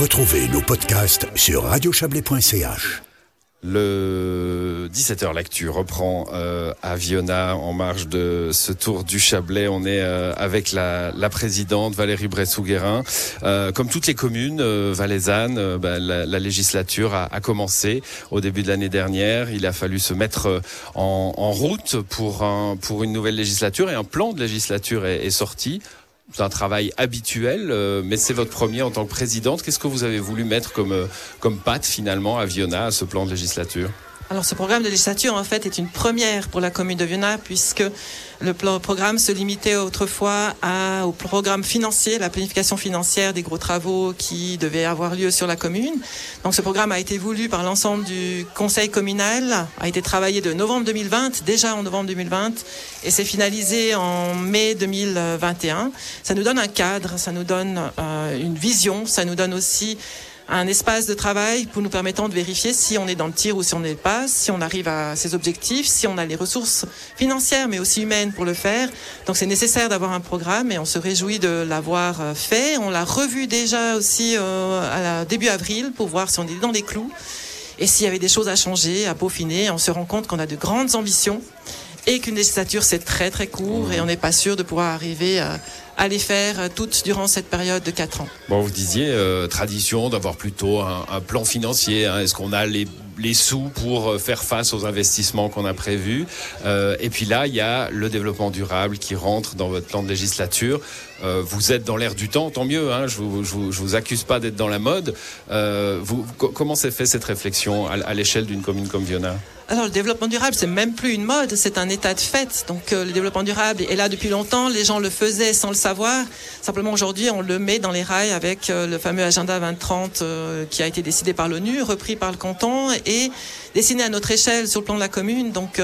Retrouvez nos podcasts sur radiochablais.ch. Le 17h L'actu reprend euh, à Viona en marge de ce tour du Chablais. On est euh, avec la, la, présidente Valérie Bressou-Guérin. Euh, comme toutes les communes euh, valaisannes, euh, bah, la, la, législature a, a, commencé au début de l'année dernière. Il a fallu se mettre en, en route pour, un, pour une nouvelle législature et un plan de législature est, est sorti un travail habituel, euh, mais c'est votre premier en tant que présidente. Qu'est-ce que vous avez voulu mettre comme, euh, comme patte finalement à Viona, à ce plan de législature? Alors ce programme de législature en fait est une première pour la commune de Viona puisque le programme se limitait autrefois à, au programme financier, la planification financière des gros travaux qui devaient avoir lieu sur la commune. Donc ce programme a été voulu par l'ensemble du conseil communal, a été travaillé de novembre 2020, déjà en novembre 2020, et s'est finalisé en mai 2021. Ça nous donne un cadre, ça nous donne euh, une vision, ça nous donne aussi un espace de travail pour nous permettant de vérifier si on est dans le tir ou si on n'est pas, si on arrive à ses objectifs, si on a les ressources financières mais aussi humaines pour le faire. Donc c'est nécessaire d'avoir un programme et on se réjouit de l'avoir euh, fait. On l'a revu déjà aussi euh, à début avril pour voir si on est dans les clous et s'il y avait des choses à changer, à peaufiner. On se rend compte qu'on a de grandes ambitions et qu'une législature c'est très très court et on n'est pas sûr de pouvoir arriver à, à les faire toutes durant cette période de 4 ans. Bon, vous disiez euh, tradition d'avoir plutôt un, plan financier. Hein. Est-ce qu'on a les, les, sous pour faire face aux investissements qu'on a prévus? Euh, Et puis là, il y a le développement durable qui rentre dans votre plan de législature. Euh, vous êtes dans l'air du temps, tant mieux. Hein, je, vous, je, vous, je vous accuse pas d'être dans la mode. Euh, vous, comment s'est fait cette réflexion à, à l'échelle d'une commune comme Viona? Alors le développement durable, c'est même plus une mode, c'est un état de fait. Donc euh, le développement durable est là depuis longtemps, les gens le faisaient sans le savoir. Simplement aujourd'hui, on le met dans les rails avec euh, le fameux agenda 2030 euh, qui a été décidé par l'ONU, repris par le canton et dessiné à notre échelle sur le plan de la commune. Donc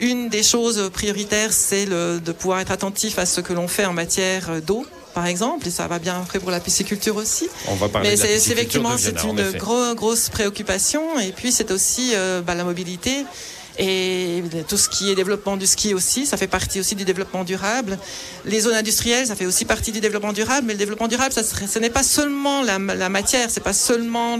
une des choses prioritaires, c'est de pouvoir être attentif à ce que l'on fait en matière d'eau par exemple, et ça va bien après pour la pisciculture aussi. On va parler Mais de la c'est pisciculture effectivement c'est une gros, grosse préoccupation. Et puis c'est aussi euh, bah, la mobilité et tout ce qui est développement du ski aussi, ça fait partie aussi du développement durable. Les zones industrielles, ça fait aussi partie du développement durable, mais le développement durable, ça ce n'est pas seulement la, la matière, c'est pas seulement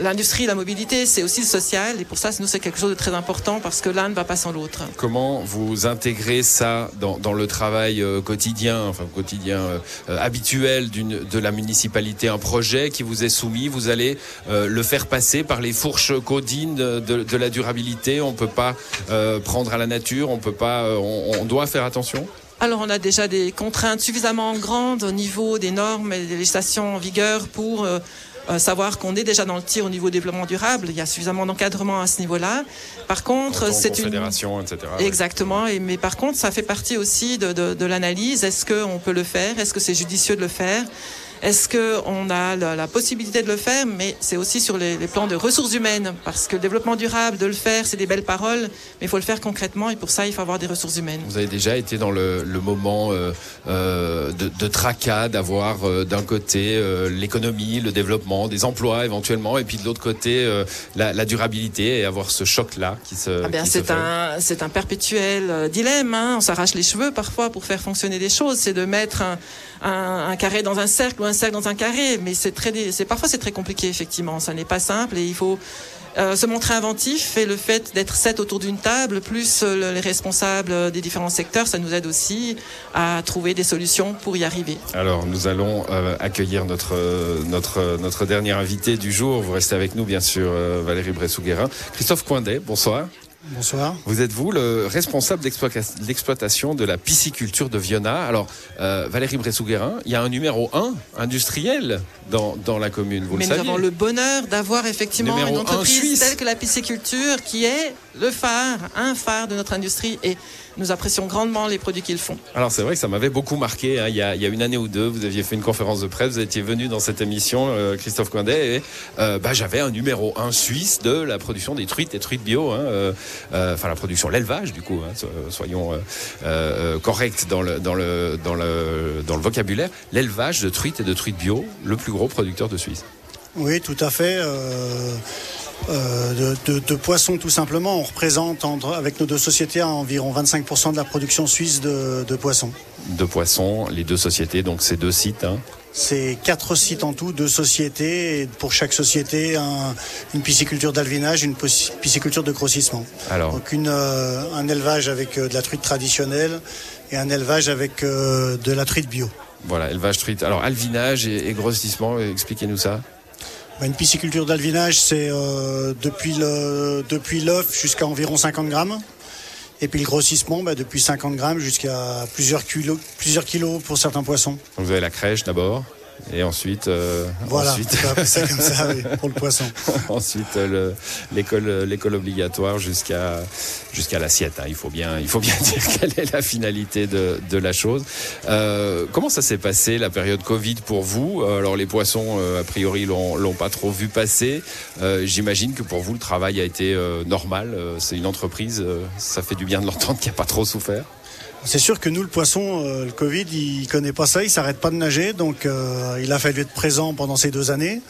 l'industrie, la mobilité, c'est aussi le social. Et pour ça, nous, c'est quelque chose de très important parce que l'un ne va pas sans l'autre. Comment vous intégrez ça dans, le travail euh, quotidien, enfin quotidien euh, habituel de la municipalité? Un projet qui vous est soumis, vous allez euh, le faire passer par les fourches codines de, la durabilité? Pas euh, prendre à la nature, on peut pas, euh, on, on doit faire attention. Alors on a déjà des contraintes suffisamment grandes au niveau des normes et des législations en vigueur pour euh, savoir qu'on est déjà dans le tir au niveau développement durable. Il y a suffisamment d'encadrement à ce niveau-là. Par contre, c'est une etc. Exactement. Et mais par contre, ça fait partie aussi de, de, de l'analyse. Est-ce qu'on peut le faire? Est-ce que c'est judicieux de le faire? Est-ce qu'on a la, la, possibilité de le faire Mais c'est aussi sur les, les, plans de ressources humaines, parce que le développement durable, de le faire, c'est des belles paroles, mais il faut le faire concrètement, et pour ça, il faut avoir des ressources humaines. Vous avez déjà été dans le, le moment euh, euh, de, de, tracas, d'avoir euh, d'un côté l'économie, le développement, des emplois éventuellement, et puis de l'autre côté la, la, durabilité, et avoir ce choc-là qui se. Ah ben c'est un, c'est un perpétuel dilemme. Hein. On s'arrache les cheveux parfois pour faire fonctionner des choses. C'est de mettre un, un, un carré dans un cercle ou un cercle dans un carré, mais c'est parfois c'est très compliqué effectivement. Ça n'est pas simple et il faut euh, se montrer inventif et le fait d'être sept autour d'une table, plus euh, les responsables des différents secteurs, ça nous aide aussi à trouver des solutions pour y arriver. Alors nous allons euh, accueillir notre notre notre dernier invité du jour. Vous restez avec nous bien sûr, euh, Valérie Bressou-Guérin, Christophe Coindet. Bonsoir. Bonsoir. Vous êtes vous le responsable d'exploitation de la pisciculture de Viona. Alors, euh, Valérie Bressou-Guérin, il y a un numéro 1 industriel dans, dans la commune, vous Mais le nous saviez avons le bonheur d'avoir effectivement Numéro une entreprise un telle que la pisciculture qui est le phare, un phare de notre industrie et nous apprécions grandement les produits qu'ils font. Alors c'est vrai que ça m'avait beaucoup marqué. Hein. Il, y a, il, y a, une année ou deux, vous aviez fait une conférence de presse, vous étiez venu dans cette émission, euh, Christophe Coindet, et euh, bah, j'avais un numéro 1 suisse de la production des truites et truites bio. Hein, euh, enfin la production, l'élevage du coup, hein, soyons euh, corrects dans le, dans, le, dans, le, dans le vocabulaire. L'élevage de truites et de truites bio, le plus gros producteur de Suisse. Oui, tout à fait. Euh, euh, de, de, de, poissons tout simplement. On représente entre, avec nos deux sociétés environ 25% de la production suisse de, de, poissons. De poissons, les deux sociétés, donc ces deux sites. Hein. C'est quatre sites en tout, deux sociétés, et pour chaque société, un- une pisciculture d'alvinage, une pisciculture de grossissement. Alors, Donc une, euh, un élevage avec euh, de la truite traditionnelle et un élevage avec euh, de la truite bio. voilà, élevage truite. Alors, alvinage et, et grossissement, expliquez-nous ça. Bah, Une pisciculture d'alvinage, c'est euh, depuis l'œuf jusqu'à environ 50 grammes. Et puis le grossissement, bah, depuis 50 grammes jusqu'à plusieurs kilos, plusieurs kilos pour certains poissons. Vous avez la crèche d'abord, et ensuite, euh, Voilà, ensuite, ça comme ça oui, pour le poisson. ensuite euh, le- l'école, euh, l'école obligatoire jusqu'à jusqu'à l'assiette. hein. Il faut bien, il faut bien dire quelle est la finalité de, de la chose. Euh, comment ça s'est passé la période Covid pour vous? Euh, Alors les poissons, euh, a priori, l'ont, l'ont pas trop vu passer. Euh, j'imagine que pour vous, le travail a été euh, normal. C'est une entreprise, euh, ça fait du bien de l'entendre qui a pas trop souffert. C'est sûr que nous, le poisson, euh, le Covid, il connaît pas ça, il s'arrête pas de nager, donc euh, il a fallu être présent pendant ces deux années.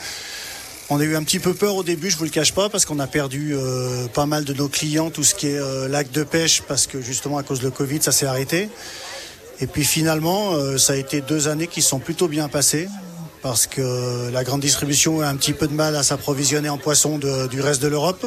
On a eu un petit peu peur au début, je vous le cache pas, parce qu'on a perdu euh, pas mal de nos clients, tout ce qui est lac de pêche, parce que justement à cause de Covid, ça s'est arrêté. Et puis finalement, ça a été deux années qui sont plutôt bien passées, parce que la grande distribution a un petit peu de mal à s'approvisionner en poisson de- du reste de l'Europe.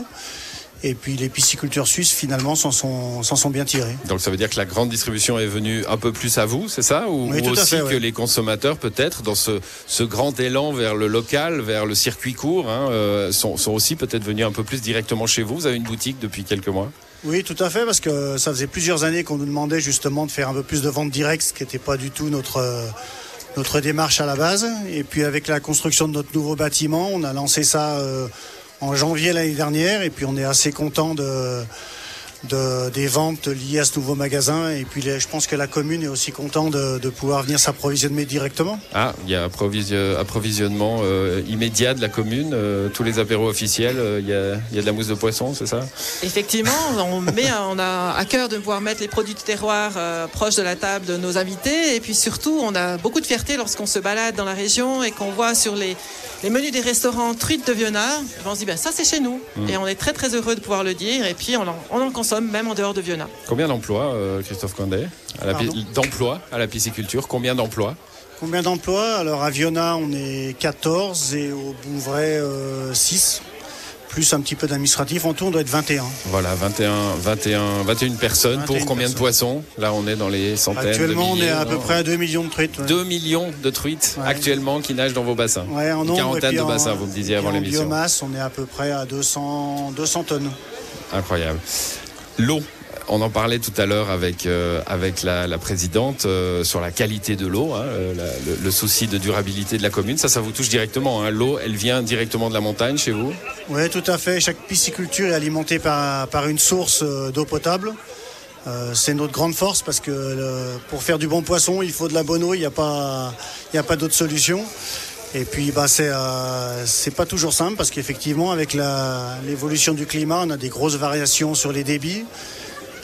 Et puis les pisciculteurs suisses, finalement, s'en sont, bien tirés. Donc ça veut dire que la grande distribution est venue un peu plus à vous, c'est ça? Ou, Oui, ou aussi fait, que ouais. les consommateurs, peut-être, dans ce, ce grand élan vers le local, vers le circuit court, hein, euh, sont, sont aussi peut-être venus un peu plus directement chez vous? Vous avez une boutique depuis quelques mois? Oui, tout à fait, parce que ça faisait plusieurs années qu'on nous demandait justement de faire un peu plus de vente directe, ce qui n'était pas du tout notre, notre démarche à la base. Et puis avec la construction de notre nouveau bâtiment, on a lancé ça euh, en janvier l'année dernière, et puis on est assez content de, de- des ventes liées à ce nouveau magasin. Et puis les- je pense que la commune est aussi content de, de pouvoir venir s'approvisionner directement. Ah, il y a approvisio- approvisionnement euh, immédiat de la commune, euh, tous les apéros officiels, euh, il y, a, il y a de la mousse de poisson, c'est ça? Effectivement, on, met, on a à cœur de pouvoir mettre les produits du terroir euh, proches de la table de nos invités. Et puis surtout, on a beaucoup de fierté lorsqu'on se balade dans la région et qu'on voit sur les, les menus des restaurants truite de Viona. On se dit, ben, ça c'est chez nous. Mm. Et on est très très heureux de pouvoir le dire. Et puis on en, on en consomme même en dehors de Viona. Combien d'emplois, euh, Christophe Condé D'emplois à la pisciculture? Combien d'emplois? Combien d'emplois? Alors à Viona, on est 14 et au Bouvray, euh, 6. Plus un petit peu d'administratif. En tout, on doit être 21. Voilà, 21, 21, 21 personnes pour 21 combien de poissons? Là, on est dans les centaines Actuellement, de on est à peu près à 2 millions de truites. ouais. 2 millions de truites Ouais. actuellement qui nagent dans vos bassins. Ouais, en Une nombre, quarantaine de en- bassins, vous me disiez avant en l'émission. biomasse, on est à peu près à 200, 200 tonnes. Incroyable. L'eau. On en parlait tout à l'heure avec euh, la, présidente euh, sur la qualité de l'eau, hein, euh, le, souci de durabilité de la commune. Ça, ça vous touche directement. hein. L'eau, elle vient directement de la montagne chez vous? Oui, tout à fait. Chaque pisciculture est alimentée par, une source d'eau potable. C'est notre grande force parce que pour faire du bon poisson, il faut de la bonne eau. Il n'y a pas, d'autre solution. Et puis, bah, c'est, pas toujours simple parce qu'effectivement, avec l'évolution du climat, on a des grosses variations sur les débits.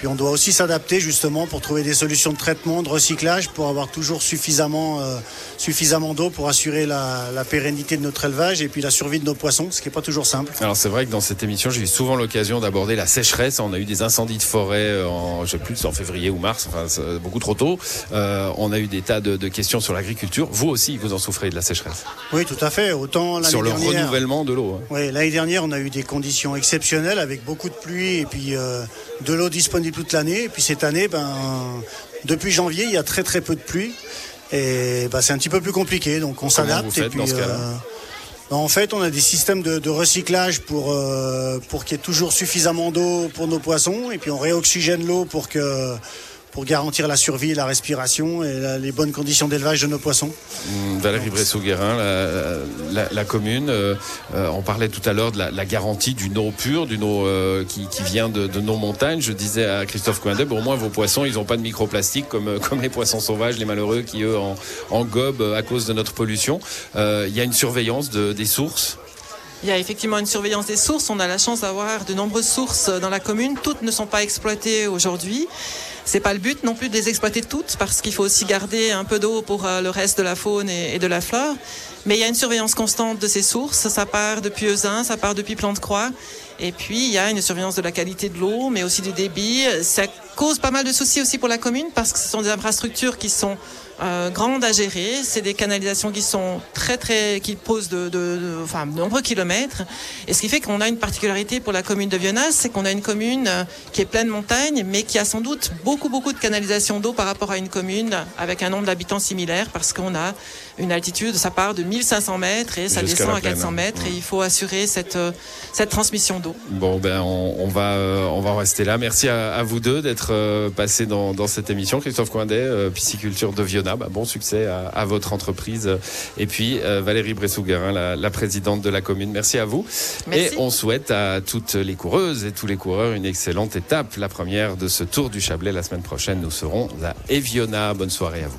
Puis on doit aussi s'adapter justement pour trouver des solutions de traitement, de recyclage, pour avoir toujours suffisamment, euh, suffisamment d'eau pour assurer la, la pérennité de notre élevage et puis la survie de nos poissons, ce qui n'est pas toujours simple. Alors c'est vrai que dans cette émission, j'ai eu souvent l'occasion d'aborder la sécheresse. On a eu des incendies de forêt en, je sais plus, en février ou mars, enfin beaucoup trop tôt. Euh, on a eu des tas de, de questions sur l'agriculture. Vous aussi, vous en souffrez de la sécheresse. Oui, tout à fait. Autant l'année Sur le dernière. renouvellement de l'eau. hein. Oui, l'année dernière, on a eu des conditions exceptionnelles avec beaucoup de pluie et puis euh, de l'eau disponible toute l'année. Et puis cette année, ben, depuis janvier, il y a très très peu de pluie. Et ben, c'est un petit peu plus compliqué. Donc on s'adapte. et puis, dans ce cas-là ben, en fait, on a des systèmes de, de recyclage pour, euh, pour qu'il y ait toujours suffisamment d'eau pour nos poissons. Et puis on réoxygène l'eau pour que pour garantir la survie et la respiration et la- les bonnes conditions d'élevage de nos poissons. Hum, Valérie Bressot-Guérin, la, la- la commune, euh, euh, on parlait tout à l'heure de la, la garantie d'une eau pure, d'une eau euh, qui, qui vient de, de nos montagnes. Je disais à Christophe Coindet, bon, au moins vos poissons, ils n'ont pas de microplastique comme, comme les poissons sauvages, les malheureux qui, eux, en, en gobent à cause de notre pollution. Euh, Il y a une surveillance de, des sources? Il y a effectivement une surveillance des sources. On a la chance d'avoir de nombreuses sources dans la commune. Toutes ne sont pas exploitées aujourd'hui. C'est pas le but non plus de les exploiter toutes parce qu'il faut aussi garder un peu d'eau pour euh, le reste de la faune et, de la flore. Mais il y a une surveillance constante de ces sources. Ça part depuis Eusin, ça part depuis Plante-Croix. Et puis, il y a une surveillance de la qualité de l'eau, mais aussi du débit. Ça cause pas mal de soucis aussi pour la commune parce que ce sont des infrastructures qui sont euh, grandes à gérer. C'est des canalisations qui sont très très qui posent de, de, de, enfin, de nombreux kilomètres. Et ce qui fait qu'on a une particularité pour la commune de Vionnas, c'est qu'on a une commune euh, qui est pleine montagne, mais qui a sans doute beaucoup beaucoup de canalisations d'eau par rapport à une commune avec un nombre d'habitants similaire, parce qu'on a une altitude, ça part de 1500 mètres et ça descend à 400 plaine. mètres, et il faut assurer cette euh, cette transmission d'eau. Bon, ben, on, on va, euh, on va en rester là. Merci à, à vous deux d'être euh, passés dans, dans cette émission. Christophe Coindet, euh, pisciculture de Viona. Bah, bon succès à, à votre entreprise. Et puis, euh, Valérie Bressou-Guerin, la, la présidente de la commune. Merci à vous. Merci. Et on souhaite à toutes les coureuses et tous les coureurs une excellente étape. La première de ce Tour du Chablais la semaine prochaine. Nous serons à Eviona. Bonne soirée à vous.